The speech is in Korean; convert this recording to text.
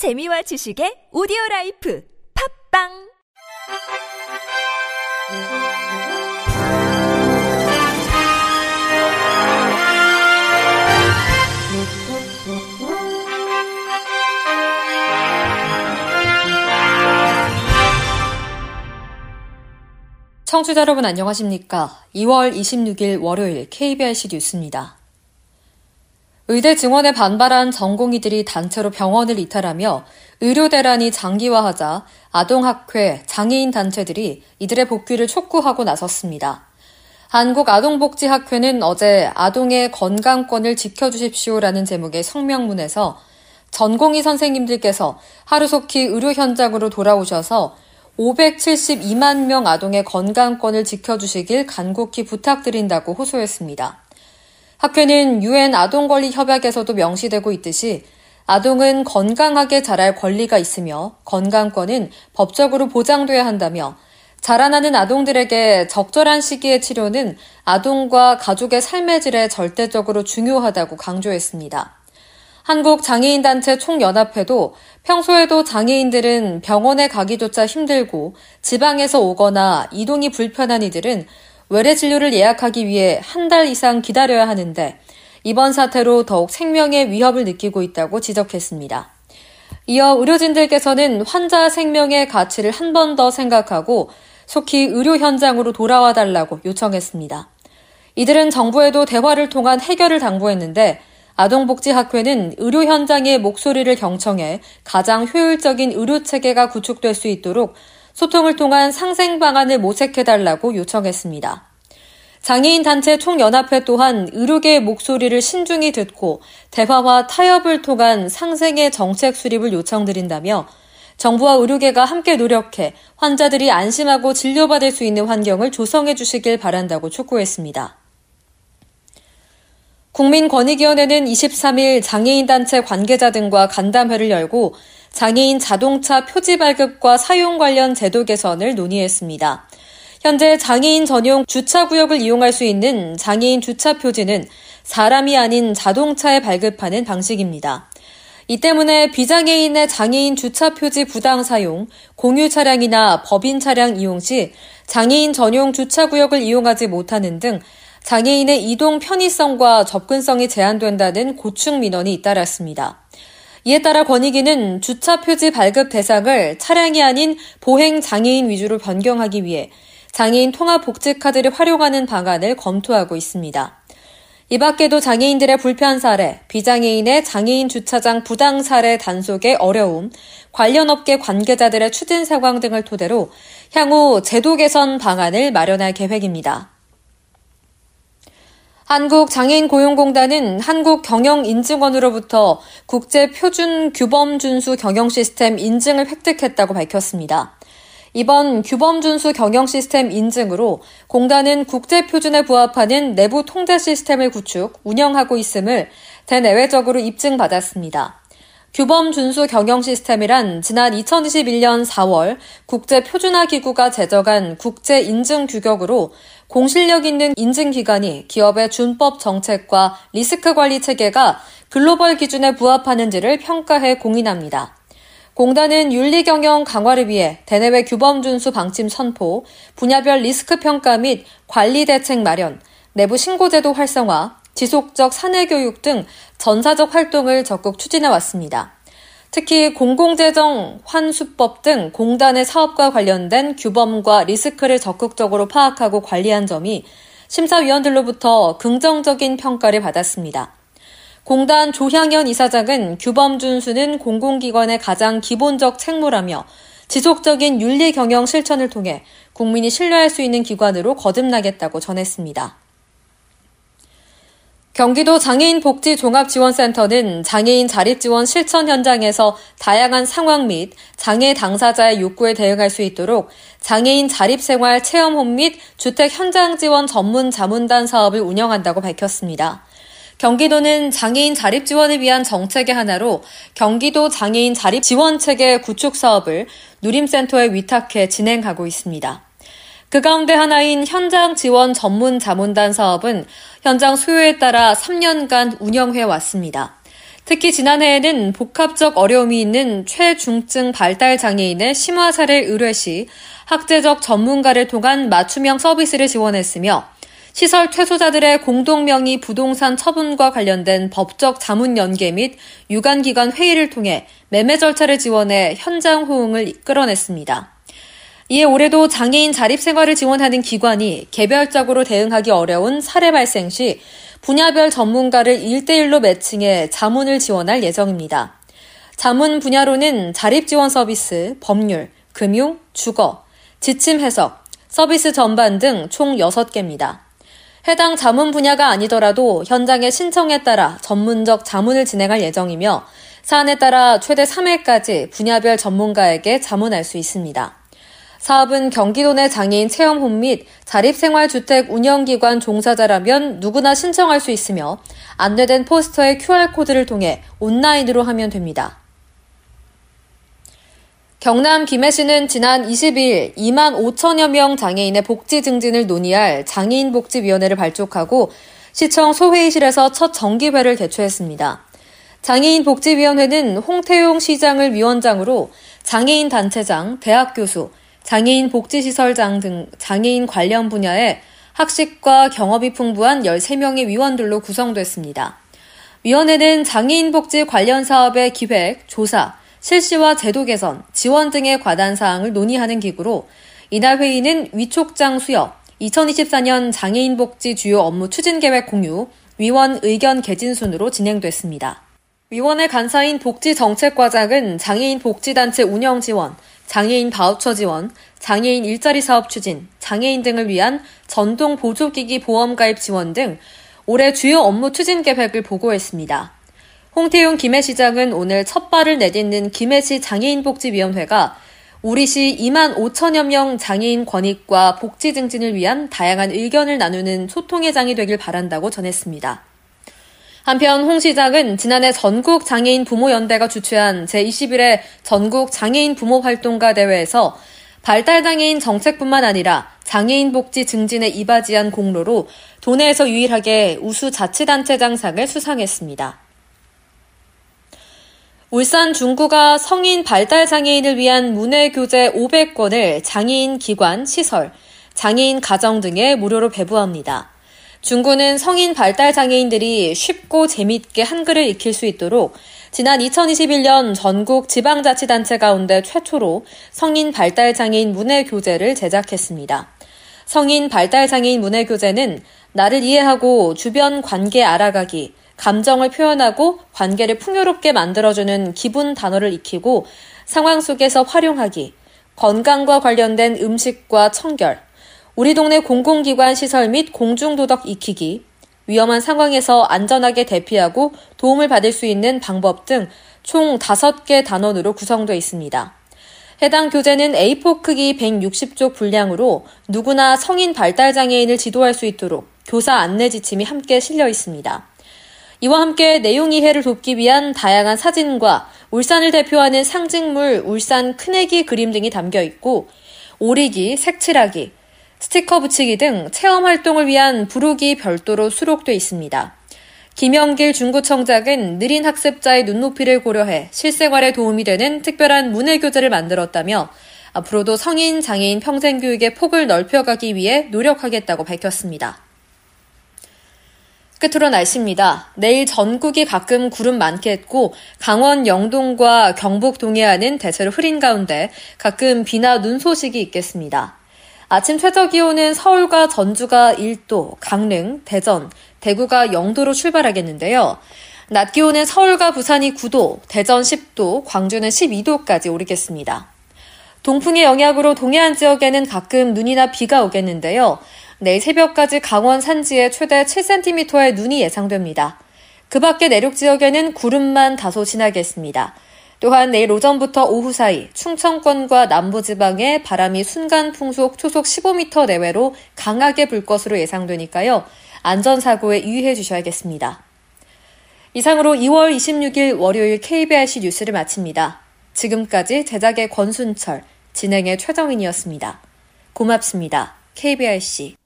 재미와 지식의 오디오 라이프 팝빵 청취자 여러분 안녕하십니까? 2월 26일 월요일 KBRC 뉴스입니다. 의대 증원에 반발한 전공의들이 단체로 병원을 이탈하며 의료 대란이 장기화하자 아동학회, 장애인 단체들이 이들의 복귀를 촉구하고 나섰습니다. 한국아동복지학회는 어제 아동의 건강권을 지켜주십시오라는 제목의 성명문에서 전공의 선생님들께서 하루속히 의료 현장으로 돌아오셔서 572만 명 아동의 건강권을 지켜주시길 간곡히 부탁드린다고 호소했습니다. 학회는 유엔 아동 권리 협약에서도 명시되고 있듯이 아동은 건강하게 자랄 권리가 있으며 건강권은 법적으로 보장돼야 한다며 자라나는 아동들에게 적절한 시기의 치료는 아동과 가족의 삶의 질에 절대적으로 중요하다고 강조했습니다. 한국장애인단체 총연합회도 평소에도 장애인들은 병원에 가기조차 힘들고 지방에서 오거나 이동이 불편한 이들은 외래 진료를 예약하기 위해 한 달 이상 기다려야 하는데 이번 사태로 더욱 생명의 위협을 느끼고 있다고 지적했습니다. 이어 의료진들께서는 환자 생명의 가치를 한 번 더 생각하고 속히 의료 현장으로 돌아와 달라고 요청했습니다. 이들은 정부에도 대화를 통한 해결을 당부했는데 아동복지학회는 의료 현장의 목소리를 경청해 가장 효율적인 의료 체계가 구축될 수 있도록 소통을 통한 상생 방안을 모색해달라고 요청했습니다. 장애인 단체 총연합회 또한 의료계의 목소리를 신중히 듣고 대화와 타협을 통한 상생의 정책 수립을 요청드린다며 정부와 의료계가 함께 노력해 환자들이 안심하고 진료받을 수 있는 환경을 조성해 주시길 바란다고 촉구했습니다. 국민권익위원회는 23일 장애인 단체 관계자 등과 간담회를 열고 장애인 자동차 표지 발급과 사용 관련 제도 개선을 논의했습니다. 현재 장애인 전용 주차구역을 이용할 수 있는 장애인 주차 표지는 사람이 아닌 자동차에 발급하는 방식입니다. 이 때문에 비장애인의 장애인 주차 표지 부당 사용, 공유 차량이나 법인 차량 이용 시 장애인 전용 주차구역을 이용하지 못하는 등 장애인의 이동 편의성과 접근성이 제한된다는 고충 민원이 잇따랐습니다. 이에 따라 권익위는 주차 표지 발급 대상을 차량이 아닌 보행 장애인 위주로 변경하기 위해 장애인 통합 복지 카드를 활용하는 방안을 검토하고 있습니다. 이 밖에도 장애인들의 불편 사례, 비장애인의 장애인 주차장 부당 사례 단속의 어려움, 관련 업계 관계자들의 추진 상황 등을 토대로 향후 제도 개선 방안을 마련할 계획입니다. 한국장애인고용공단은 한국경영인증원으로부터 국제표준 규범 준수 경영 시스템 인증을 획득했다고 밝혔습니다. 이번 규범 준수 경영 시스템 인증으로 공단은 국제 표준에 부합하는 내부 통제 시스템을 구축, 운영하고 있음을 대내외적으로 입증받았습니다. 규범 준수 경영 시스템이란 지난 2021년 4월 국제 표준화 기구가 제정한 국제 인증 규격으로 공실력 있는 인증 기관이 기업의 준법 정책과 리스크 관리 체계가 글로벌 기준에 부합하는지를 평가해 공인합니다. 공단은 윤리 경영 강화를 위해 대내외 규범 준수 방침 선포, 분야별 리스크 평가 및 관리 대책 마련, 내부 신고제도 활성화, 지속적 사내 교육 등 전사적 활동을 적극 추진해 왔습니다. 특히 공공재정 환수법 등 공단의 사업과 관련된 규범과 리스크를 적극적으로 파악하고 관리한 점이 심사위원들로부터 긍정적인 평가를 받았습니다. 공단 조향현 이사장은 규범 준수는 공공기관의 가장 기본적 책무라며 지속적인 윤리 경영 실천을 통해 국민이 신뢰할 수 있는 기관으로 거듭나겠다고 전했습니다. 경기도 장애인 복지 종합지원센터는 장애인 자립 지원 실천 현장에서 다양한 상황 및 장애 당사자의 욕구에 대응할 수 있도록 장애인 자립생활 체험홈 및 주택 현장 지원 전문 자문단 사업을 운영한다고 밝혔습니다. 경기도는 장애인 자립 지원을 위한 정책의 하나로 경기도 장애인 자립 지원 체계 구축 사업을 누림센터에 위탁해 진행하고 있습니다. 그 가운데 하나인 현장 지원 전문 자문단 사업은 현장 수요에 따라 3년간 운영해 왔습니다. 특히 지난해에는 복합적 어려움이 있는 최중증 발달 장애인의 심화 사례 의뢰 시 학제적 전문가를 통한 맞춤형 서비스를 지원했으며 시설 퇴소자들의 공동명의 부동산 처분과 관련된 법적 자문 연계 및 유관기관 회의를 통해 매매 절차를 지원해 현장 호응을 이끌어냈습니다. 이에 올해도 장애인 자립생활을 지원하는 기관이 개별적으로 대응하기 어려운 사례 발생 시 분야별 전문가를 1대1로 매칭해 자문을 지원할 예정입니다. 자문 분야로는 자립지원 서비스, 법률, 금융, 주거, 지침 해석, 서비스 전반 등 총 6개입니다. 해당 자문 분야가 아니더라도 현장의 신청에 따라 전문적 자문을 진행할 예정이며 사안에 따라 최대 3회까지 분야별 전문가에게 자문할 수 있습니다. 사업은 경기도 내 장애인 체험홈 및 자립생활주택 운영기관 종사자라면 누구나 신청할 수 있으며 안내된 포스터의 QR코드를 통해 온라인으로 하면 됩니다. 경남 김해시는 지난 20일 2만 5천여 명 장애인의 복지 증진을 논의할 장애인복지위원회를 발족하고 시청 소회의실에서 첫 정기회를 개최했습니다. 장애인복지위원회는 홍태용 시장을 위원장으로 장애인 단체장, 대학 교수, 장애인 복지시설장 등 장애인 관련 분야의 학식과 경험이 풍부한 13명의 위원들로 구성됐습니다. 위원회는 장애인 복지 관련 사업의 기획, 조사, 실시와 제도 개선, 지원 등의 과단 사항을 논의하는 기구로 이날 회의는 위촉장 수여, 2024년 장애인 복지 주요 업무 추진 계획 공유, 위원 의견 개진 순으로 진행됐습니다. 위원회 간사인 복지정책과장은 장애인 복지단체 운영 지원, 장애인 바우처 지원, 장애인 일자리 사업 추진, 장애인 등을 위한 전동 보조기기 보험 가입 지원 등 올해 주요 업무 추진 계획을 보고했습니다. 홍태용 김해시장은 오늘 첫 발을 내딛는 김해시 장애인복지위원회가 우리시 2만 5천여 명 장애인 권익과 복지 증진을 위한 다양한 의견을 나누는 소통의 장이 되길 바란다고 전했습니다. 한편 홍 시장은 지난해 전국 장애인 부모 연대가 주최한 제21회 전국 장애인 부모 활동가 대회에서 발달 장애인 정책뿐만 아니라 장애인 복지 증진에 이바지한 공로로 도내에서 유일하게 우수 자치단체장상을 수상했습니다. 울산 중구가 성인 발달 장애인을 위한 문해 교재 500권을 장애인 기관, 시설, 장애인 가정 등에 무료로 배부합니다. 중구는 성인 발달 장애인들이 쉽고 재미있게 한글을 익힐 수 있도록 지난 2021년 전국 지방자치단체 가운데 최초로 성인 발달 장애인 문해 교재를 제작했습니다. 성인 발달 장애인 문해 교재는 나를 이해하고 주변 관계 알아가기, 감정을 표현하고 관계를 풍요롭게 만들어주는 기분 단어를 익히고 상황 속에서 활용하기, 건강과 관련된 음식과 청결, 우리 동네 공공기관 시설 및 공중도덕 익히기, 위험한 상황에서 안전하게 대피하고 도움을 받을 수 있는 방법 등 총 5개 단원으로 구성되어 있습니다. 해당 교재는 A4 크기 160쪽 분량으로 누구나 성인 발달장애인을 지도할 수 있도록 교사 안내 지침이 함께 실려 있습니다. 이와 함께 내용 이해를 돕기 위한 다양한 사진과 울산을 대표하는 상징물 울산 큰애기 그림 등이 담겨 있고 오리기, 색칠하기, 스티커 붙이기 등 체험 활동을 위한 부록이 별도로 수록돼 있습니다. 김영길 중구청장은 느린 학습자의 눈높이를 고려해 실생활에 도움이 되는 특별한 문해 교재를 만들었다며 앞으로도 성인 장애인 평생 교육의 폭을 넓혀가기 위해 노력하겠다고 밝혔습니다. 끝으로 날씨입니다. 내일 전국이 가끔 구름 많겠고 강원 영동과 경북 동해안은 대체로 흐린 가운데 가끔 비나 눈 소식이 있겠습니다. 아침 최저 기온은 서울과 전주가 1도, 강릉, 대전, 대구가 0도로 출발하겠는데요. 낮 기온은 서울과 부산이 9도, 대전 10도, 광주는 12도까지 오르겠습니다. 동풍의 영향으로 동해안 지역에는 가끔 눈이나 비가 오겠는데요. 내일 새벽까지 강원 산지에 최대 7cm의 눈이 예상됩니다. 그 밖에 내륙 지역에는 구름만 다소 지나겠습니다. 또한 내일 오전부터 오후 사이 충청권과 남부지방에 바람이 순간 풍속 초속 15m 내외로 강하게 불 것으로 예상되니까요. 안전사고에 유의해 주셔야겠습니다. 이상으로 2월 26일 월요일 KBRC 뉴스를 마칩니다. 지금까지 제작의 권순철, 진행의 최정인이었습니다. 고맙습니다. KBRC.